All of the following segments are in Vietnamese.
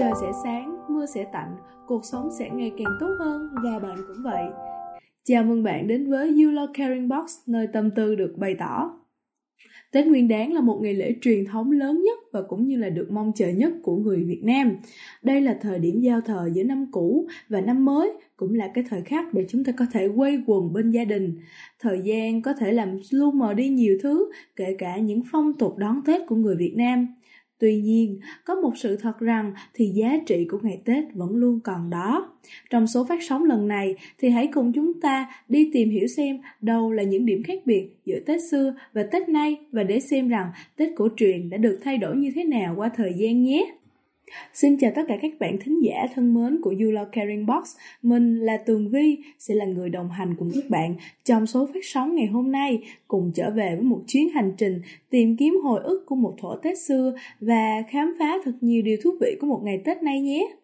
Trời sẽ sáng, mưa sẽ tạnh, cuộc sống sẽ ngày càng tốt hơn và bạn cũng vậy. Chào mừng bạn đến với You Love Caring Box, nơi tâm tư được bày tỏ. Tết Nguyên Đán là một ngày lễ truyền thống lớn nhất và cũng như là được mong chờ nhất của người Việt Nam. Đây là thời điểm giao thời giữa năm cũ và năm mới, cũng là cái thời khắc để chúng ta có thể quây quần bên gia đình. Thời gian có thể làm lu mờ đi nhiều thứ, kể cả những phong tục đón Tết của người Việt Nam. Tuy nhiên, có một sự thật rằng thì giá trị của ngày Tết vẫn luôn còn đó. Trong số phát sóng lần này thì hãy cùng chúng ta đi tìm hiểu xem đâu là những điểm khác biệt giữa Tết xưa và Tết nay và để xem rằng Tết cổ truyền đã được thay đổi như thế nào qua thời gian nhé. Xin chào tất cả các bạn thính giả thân mến của You Love Caring Box. Mình là Tường Vi, sẽ là người đồng hành cùng các bạn trong số phát sóng ngày hôm nay, cùng trở về với một chuyến hành trình tìm kiếm hồi ức của một thổ Tết xưa và khám phá thật nhiều điều thú vị của một ngày Tết nay nhé.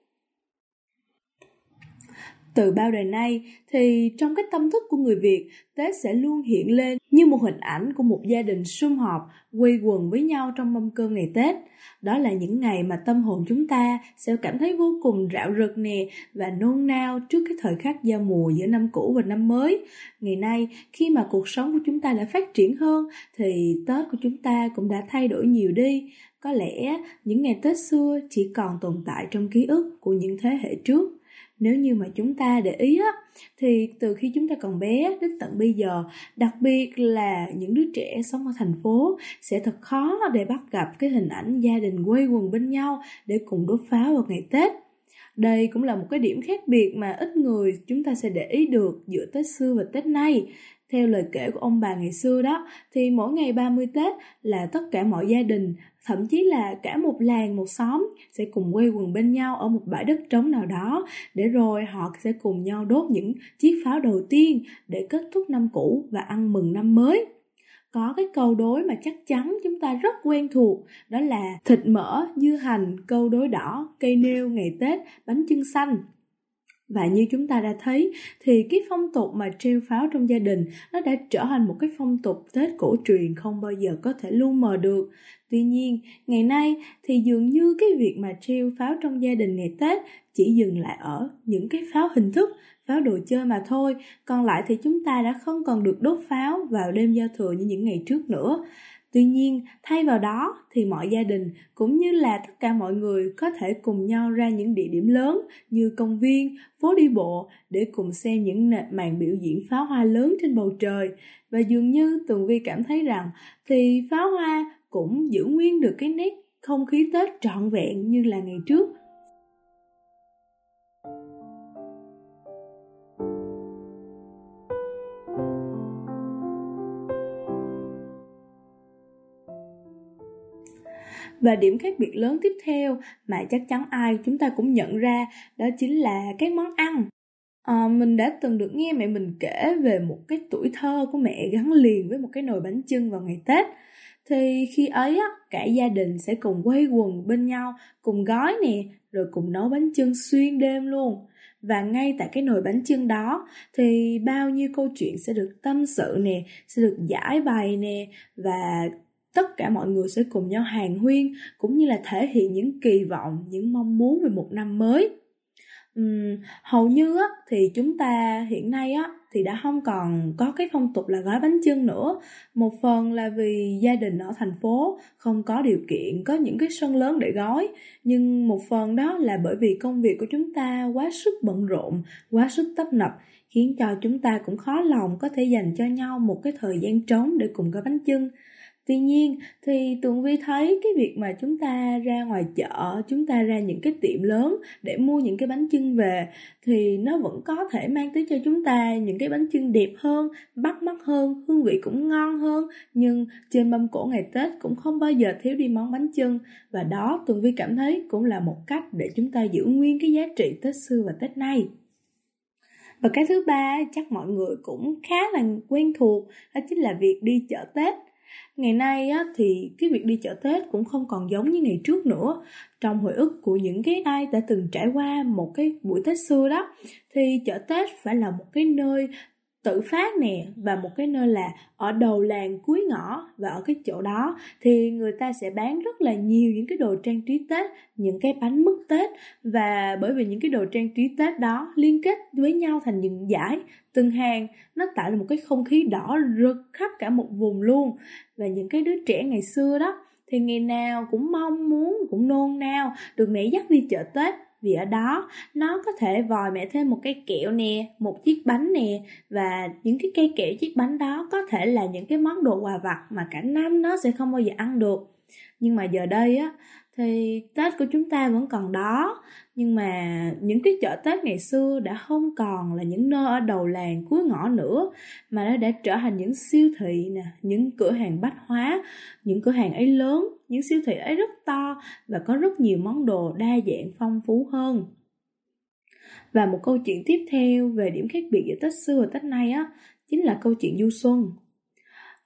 Từ bao đời nay thì trong cái tâm thức của người Việt, Tết sẽ luôn hiện lên như một hình ảnh của một gia đình sum họp, quây quần với nhau trong mâm cơm ngày Tết. Đó là những ngày mà tâm hồn chúng ta sẽ cảm thấy vô cùng rạo rực nè và nôn nao trước cái thời khắc giao mùa giữa năm cũ và năm mới. Ngày nay, khi mà cuộc sống của chúng ta đã phát triển hơn thì Tết của chúng ta cũng đã thay đổi nhiều đi. Có lẽ những ngày Tết xưa chỉ còn tồn tại trong ký ức của những thế hệ trước nếu như mà chúng ta để ý á, thì từ khi chúng ta còn bé đến tận bây giờ, đặc biệt là những đứa trẻ sống ở thành phố sẽ thật khó để bắt gặp cái hình ảnh gia đình quây quần bên nhau để cùng đốt pháo vào ngày tết đây cũng là một cái điểm khác biệt mà ít người chúng ta sẽ để ý được giữa Tết xưa và Tết nay. Theo lời kể của ông bà ngày xưa đó, thì mỗi ngày 30 Tết là tất cả mọi gia đình, thậm chí là cả một làng, một xóm sẽ cùng quây quần bên nhau ở một bãi đất trống nào đó, để rồi họ sẽ cùng nhau đốt những chiếc pháo đầu tiên để kết thúc năm cũ và ăn mừng năm mới. Có cái câu đối mà chắc chắn chúng ta rất quen thuộc đó là thịt mỡ dưa hành câu đối đỏ cây nêu ngày tết bánh chưng xanh và như chúng ta đã thấy thì cái phong tục mà treo pháo trong gia đình nó đã trở thành một cái phong tục Tết cổ truyền không bao giờ có thể lu mờ được. Tuy nhiên, ngày nay thì dường như cái việc mà treo pháo trong gia đình ngày Tết chỉ dừng lại ở những cái pháo hình thức, pháo đồ chơi mà thôi. Còn lại thì chúng ta đã không còn được đốt pháo vào đêm giao thừa như những ngày trước nữa. Tuy nhiên, thay vào đó thì mọi gia đình cũng như là tất cả mọi người có thể cùng nhau ra những địa điểm lớn như công viên, phố đi bộ để cùng xem những màn biểu diễn pháo hoa lớn trên bầu trời. Và dường như Tường Vi cảm thấy rằng thì pháo hoa cũng giữ nguyên được cái nét không khí Tết trọn vẹn như là ngày trước Và điểm khác biệt lớn tiếp theo mà chắc chắn ai chúng ta cũng nhận ra đó chính là các món ăn. À, mình đã từng được nghe mẹ mình kể về một cái tuổi thơ của mẹ gắn liền với một cái nồi bánh chưng vào ngày Tết. Thì khi ấy á, cả gia đình sẽ cùng quay quần bên nhau, cùng gói nè, rồi cùng nấu bánh chưng xuyên đêm luôn. Và ngay tại cái nồi bánh chưng đó thì bao nhiêu câu chuyện sẽ được tâm sự nè, sẽ được giải bày nè và tất cả mọi người sẽ cùng nhau hàng huyên cũng như là thể hiện những kỳ vọng những mong muốn về một năm mới. Uhm, hầu như á, thì chúng ta hiện nay á thì đã không còn có cái phong tục là gói bánh chưng nữa. Một phần là vì gia đình ở thành phố không có điều kiện có những cái sân lớn để gói. Nhưng một phần đó là bởi vì công việc của chúng ta quá sức bận rộn quá sức tấp nập khiến cho chúng ta cũng khó lòng có thể dành cho nhau một cái thời gian trống để cùng gói bánh chưng. Tuy nhiên thì Tường Vi thấy cái việc mà chúng ta ra ngoài chợ, chúng ta ra những cái tiệm lớn để mua những cái bánh chưng về thì nó vẫn có thể mang tới cho chúng ta những cái bánh chưng đẹp hơn, bắt mắt hơn, hương vị cũng ngon hơn. Nhưng trên mâm cổ ngày Tết cũng không bao giờ thiếu đi món bánh chưng và đó Tường Vi cảm thấy cũng là một cách để chúng ta giữ nguyên cái giá trị Tết xưa và Tết nay. Và cái thứ ba chắc mọi người cũng khá là quen thuộc đó chính là việc đi chợ Tết Ngày nay á, thì cái việc đi chợ Tết cũng không còn giống như ngày trước nữa. Trong hồi ức của những cái ai đã từng trải qua một cái buổi Tết xưa đó, thì chợ Tết phải là một cái nơi tự phát nè và một cái nơi là ở đầu làng cuối ngõ và ở cái chỗ đó thì người ta sẽ bán rất là nhiều những cái đồ trang trí Tết, những cái bánh mứt Tết. Và bởi vì những cái đồ trang trí Tết đó liên kết với nhau thành những giải từng hàng nó tạo ra một cái không khí đỏ rực khắp cả một vùng luôn. Và những cái đứa trẻ ngày xưa đó thì ngày nào cũng mong muốn cũng nôn nao được mẹ dắt đi chợ Tết vì ở đó nó có thể vòi mẹ thêm một cái kẹo nè, một chiếc bánh nè và những cái cây kẹo chiếc bánh đó có thể là những cái món đồ quà vặt mà cả năm nó sẽ không bao giờ ăn được. Nhưng mà giờ đây á thì Tết của chúng ta vẫn còn đó nhưng mà những cái chợ Tết ngày xưa đã không còn là những nơi ở đầu làng cuối ngõ nữa mà nó đã trở thành những siêu thị nè, những cửa hàng bách hóa, những cửa hàng ấy lớn, những siêu thị ấy rất to và có rất nhiều món đồ đa dạng phong phú hơn. Và một câu chuyện tiếp theo về điểm khác biệt giữa Tết xưa và Tết nay á chính là câu chuyện du xuân.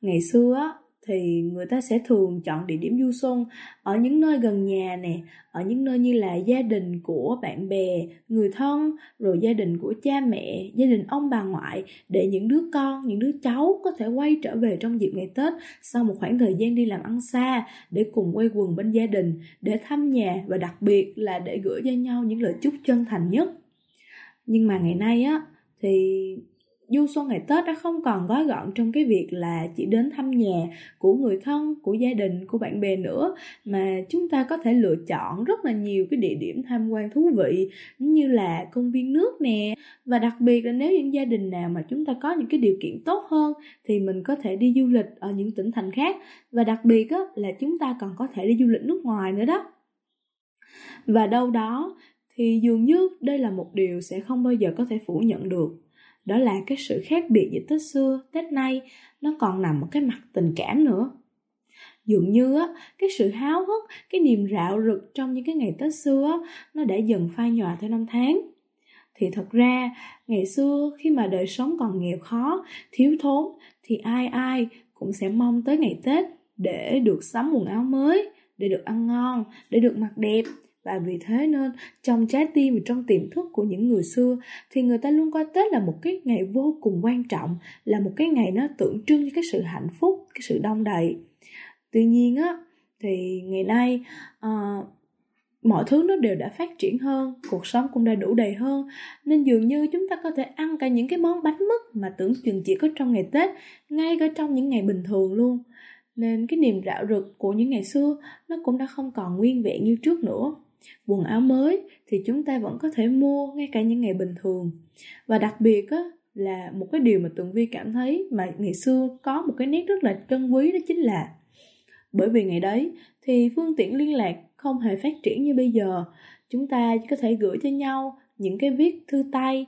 Ngày xưa á thì người ta sẽ thường chọn địa điểm du xuân ở những nơi gần nhà nè, ở những nơi như là gia đình của bạn bè, người thân, rồi gia đình của cha mẹ, gia đình ông bà ngoại để những đứa con, những đứa cháu có thể quay trở về trong dịp ngày Tết sau một khoảng thời gian đi làm ăn xa để cùng quay quần bên gia đình, để thăm nhà và đặc biệt là để gửi cho nhau những lời chúc chân thành nhất. Nhưng mà ngày nay á thì du xuân ngày Tết đã không còn gói gọn trong cái việc là chỉ đến thăm nhà của người thân, của gia đình, của bạn bè nữa mà chúng ta có thể lựa chọn rất là nhiều cái địa điểm tham quan thú vị như là công viên nước nè. Và đặc biệt là nếu những gia đình nào mà chúng ta có những cái điều kiện tốt hơn thì mình có thể đi du lịch ở những tỉnh thành khác. Và đặc biệt á, là chúng ta còn có thể đi du lịch nước ngoài nữa đó. Và đâu đó thì dường như đây là một điều sẽ không bao giờ có thể phủ nhận được đó là cái sự khác biệt giữa Tết xưa, Tết nay nó còn nằm ở cái mặt tình cảm nữa. Dường như á, cái sự háo hức, cái niềm rạo rực trong những cái ngày Tết xưa á, nó đã dần phai nhòa theo năm tháng. Thì thật ra, ngày xưa khi mà đời sống còn nghèo khó, thiếu thốn, thì ai ai cũng sẽ mong tới ngày Tết để được sắm quần áo mới, để được ăn ngon, để được mặc đẹp, và vì thế nên trong trái tim và trong tiềm thức của những người xưa thì người ta luôn coi Tết là một cái ngày vô cùng quan trọng, là một cái ngày nó tượng trưng cho cái sự hạnh phúc, cái sự đông đầy. Tuy nhiên á thì ngày nay uh, mọi thứ nó đều đã phát triển hơn cuộc sống cũng đã đủ đầy hơn. Nên dường như chúng ta có thể ăn cả những cái món bánh mứt mà tưởng chừng chỉ có trong ngày tết ngay cả trong những ngày bình thường luôn. Nên cái niềm rạo rực của những ngày xưa nó cũng đã không còn nguyên vẹn như trước nữa quần áo mới thì chúng ta vẫn có thể mua ngay cả những ngày bình thường. Và đặc biệt á, là một cái điều mà tường vi cảm thấy mà ngày xưa có một cái nét rất là trân quý đó chính là bởi vì ngày đấy thì phương tiện liên lạc không hề phát triển như bây giờ. Chúng ta chỉ có thể gửi cho nhau những cái viết thư tay.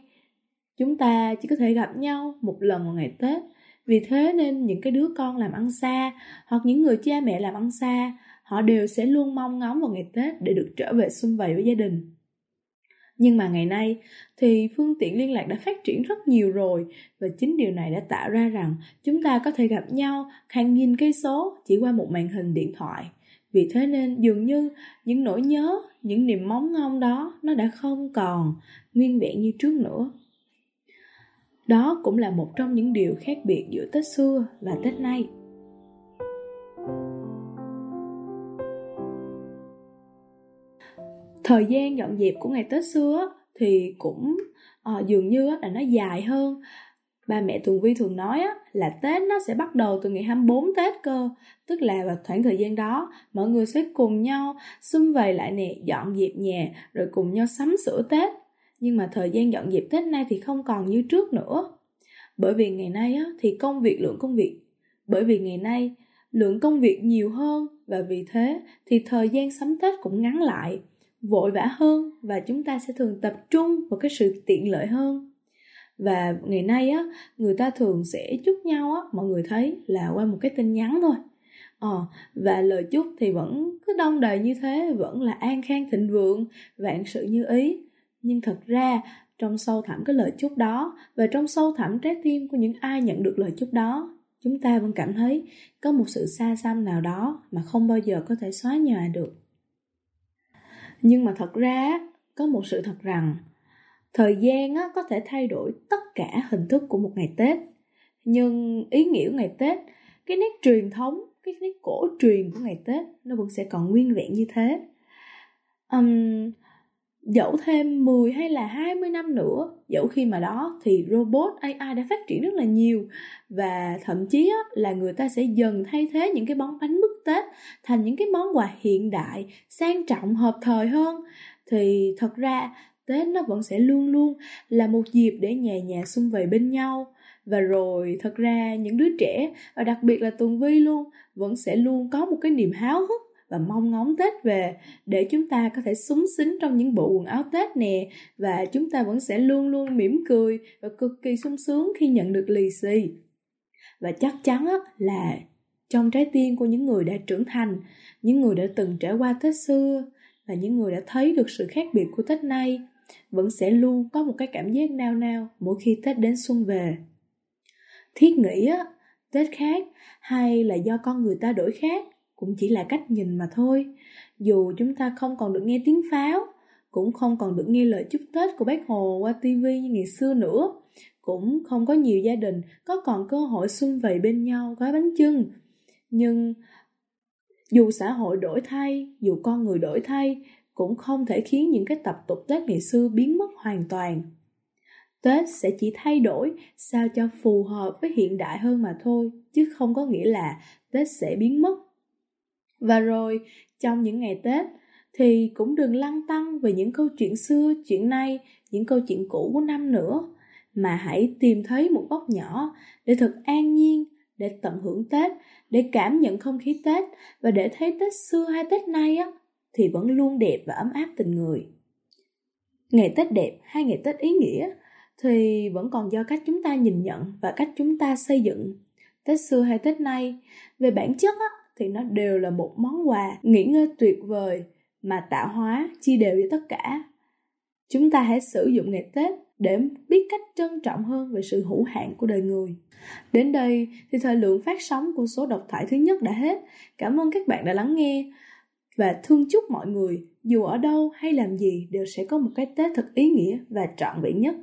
Chúng ta chỉ có thể gặp nhau một lần vào ngày tết. Vì thế nên những cái đứa con làm ăn xa hoặc những người cha mẹ làm ăn xa họ đều sẽ luôn mong ngóng vào ngày Tết để được trở về xung vầy với gia đình. Nhưng mà ngày nay thì phương tiện liên lạc đã phát triển rất nhiều rồi và chính điều này đã tạo ra rằng chúng ta có thể gặp nhau hàng nghìn cây số chỉ qua một màn hình điện thoại. Vì thế nên dường như những nỗi nhớ, những niềm mong ngóng đó nó đã không còn nguyên vẹn như trước nữa. Đó cũng là một trong những điều khác biệt giữa Tết xưa và Tết nay. Thời gian dọn dẹp của ngày Tết xưa thì cũng uh, dường như là nó dài hơn. Ba mẹ Tường Vi thường nói á, là Tết nó sẽ bắt đầu từ ngày 24 Tết cơ Tức là vào khoảng thời gian đó Mọi người sẽ cùng nhau xung vầy lại nè Dọn dẹp nhà Rồi cùng nhau sắm sửa Tết. Nhưng mà thời gian dọn dẹp Tết nay thì không còn như trước nữa. Bởi vì ngày nay á, thì công việc lượng công việc Bởi vì ngày nay lượng công việc nhiều hơn Và vì thế thì thời gian sắm Tết cũng ngắn lại vội vã hơn và chúng ta sẽ thường tập trung vào cái sự tiện lợi hơn. Và ngày nay á, người ta thường sẽ chúc nhau á, mọi người thấy là qua một cái tin nhắn thôi. Ờ và lời chúc thì vẫn cứ đông đầy như thế, vẫn là an khang thịnh vượng, vạn sự như ý. Nhưng thật ra, trong sâu thẳm cái lời chúc đó và trong sâu thẳm trái tim của những ai nhận được lời chúc đó, chúng ta vẫn cảm thấy có một sự xa xăm nào đó mà không bao giờ có thể xóa nhòa được nhưng mà thật ra có một sự thật rằng thời gian á, có thể thay đổi tất cả hình thức của một ngày tết. Nhưng ý nghĩa của ngày tết cái nét truyền thống cái nét cổ truyền của ngày tết nó vẫn sẽ còn nguyên vẹn như thế. Um, dẫu thêm 10 hay là 20 năm nữa dẫu khi mà đó thì robot AI đã phát triển rất là nhiều và thậm chí á, là người ta sẽ dần thay thế những cái bóng bánh mứt Tết thành những cái món quà hiện đại, sang trọng, hợp thời hơn. Thì thật ra, Tết nó vẫn sẽ luôn luôn là một dịp để nhà nhà xung vầy bên nhau. Và rồi, thật ra, những đứa trẻ, và đặc biệt là Tường Vi luôn, vẫn sẽ luôn có một cái niềm háo hức và mong ngóng Tết về để chúng ta có thể súng xính trong những bộ quần áo Tết nè. Và chúng ta vẫn sẽ luôn luôn mỉm cười và cực kỳ sung sướng khi nhận được lì xì. Và chắc chắn là trong trái tim của những người đã trưởng thành, những người đã từng trải qua Tết xưa và những người đã thấy được sự khác biệt của Tết nay vẫn sẽ luôn có một cái cảm giác nao nao mỗi khi Tết đến xuân về. Thiết nghĩ á, Tết khác hay là do con người ta đổi khác cũng chỉ là cách nhìn mà thôi. Dù chúng ta không còn được nghe tiếng pháo, cũng không còn được nghe lời chúc Tết của bác Hồ qua tivi như ngày xưa nữa, cũng không có nhiều gia đình có còn cơ hội xuân vầy bên nhau gói bánh chưng. Nhưng dù xã hội đổi thay, dù con người đổi thay, cũng không thể khiến những cái tập tục Tết ngày xưa biến mất hoàn toàn. Tết sẽ chỉ thay đổi sao cho phù hợp với hiện đại hơn mà thôi, chứ không có nghĩa là Tết sẽ biến mất. Và rồi, trong những ngày Tết, thì cũng đừng lăng tăng về những câu chuyện xưa, chuyện nay, những câu chuyện cũ của năm nữa, mà hãy tìm thấy một góc nhỏ để thật an nhiên, để tận hưởng Tết, để cảm nhận không khí Tết và để thấy Tết xưa hay Tết nay á, thì vẫn luôn đẹp và ấm áp tình người. Ngày Tết đẹp hay ngày Tết ý nghĩa thì vẫn còn do cách chúng ta nhìn nhận và cách chúng ta xây dựng. Tết xưa hay Tết nay, về bản chất á, thì nó đều là một món quà nghỉ ngơi tuyệt vời mà tạo hóa chia đều với tất cả. Chúng ta hãy sử dụng ngày Tết để biết cách trân trọng hơn về sự hữu hạn của đời người. Đến đây thì thời lượng phát sóng của số độc thoại thứ nhất đã hết. Cảm ơn các bạn đã lắng nghe và thương chúc mọi người, dù ở đâu hay làm gì, đều sẽ có một cái Tết thật ý nghĩa và trọn vẹn nhất.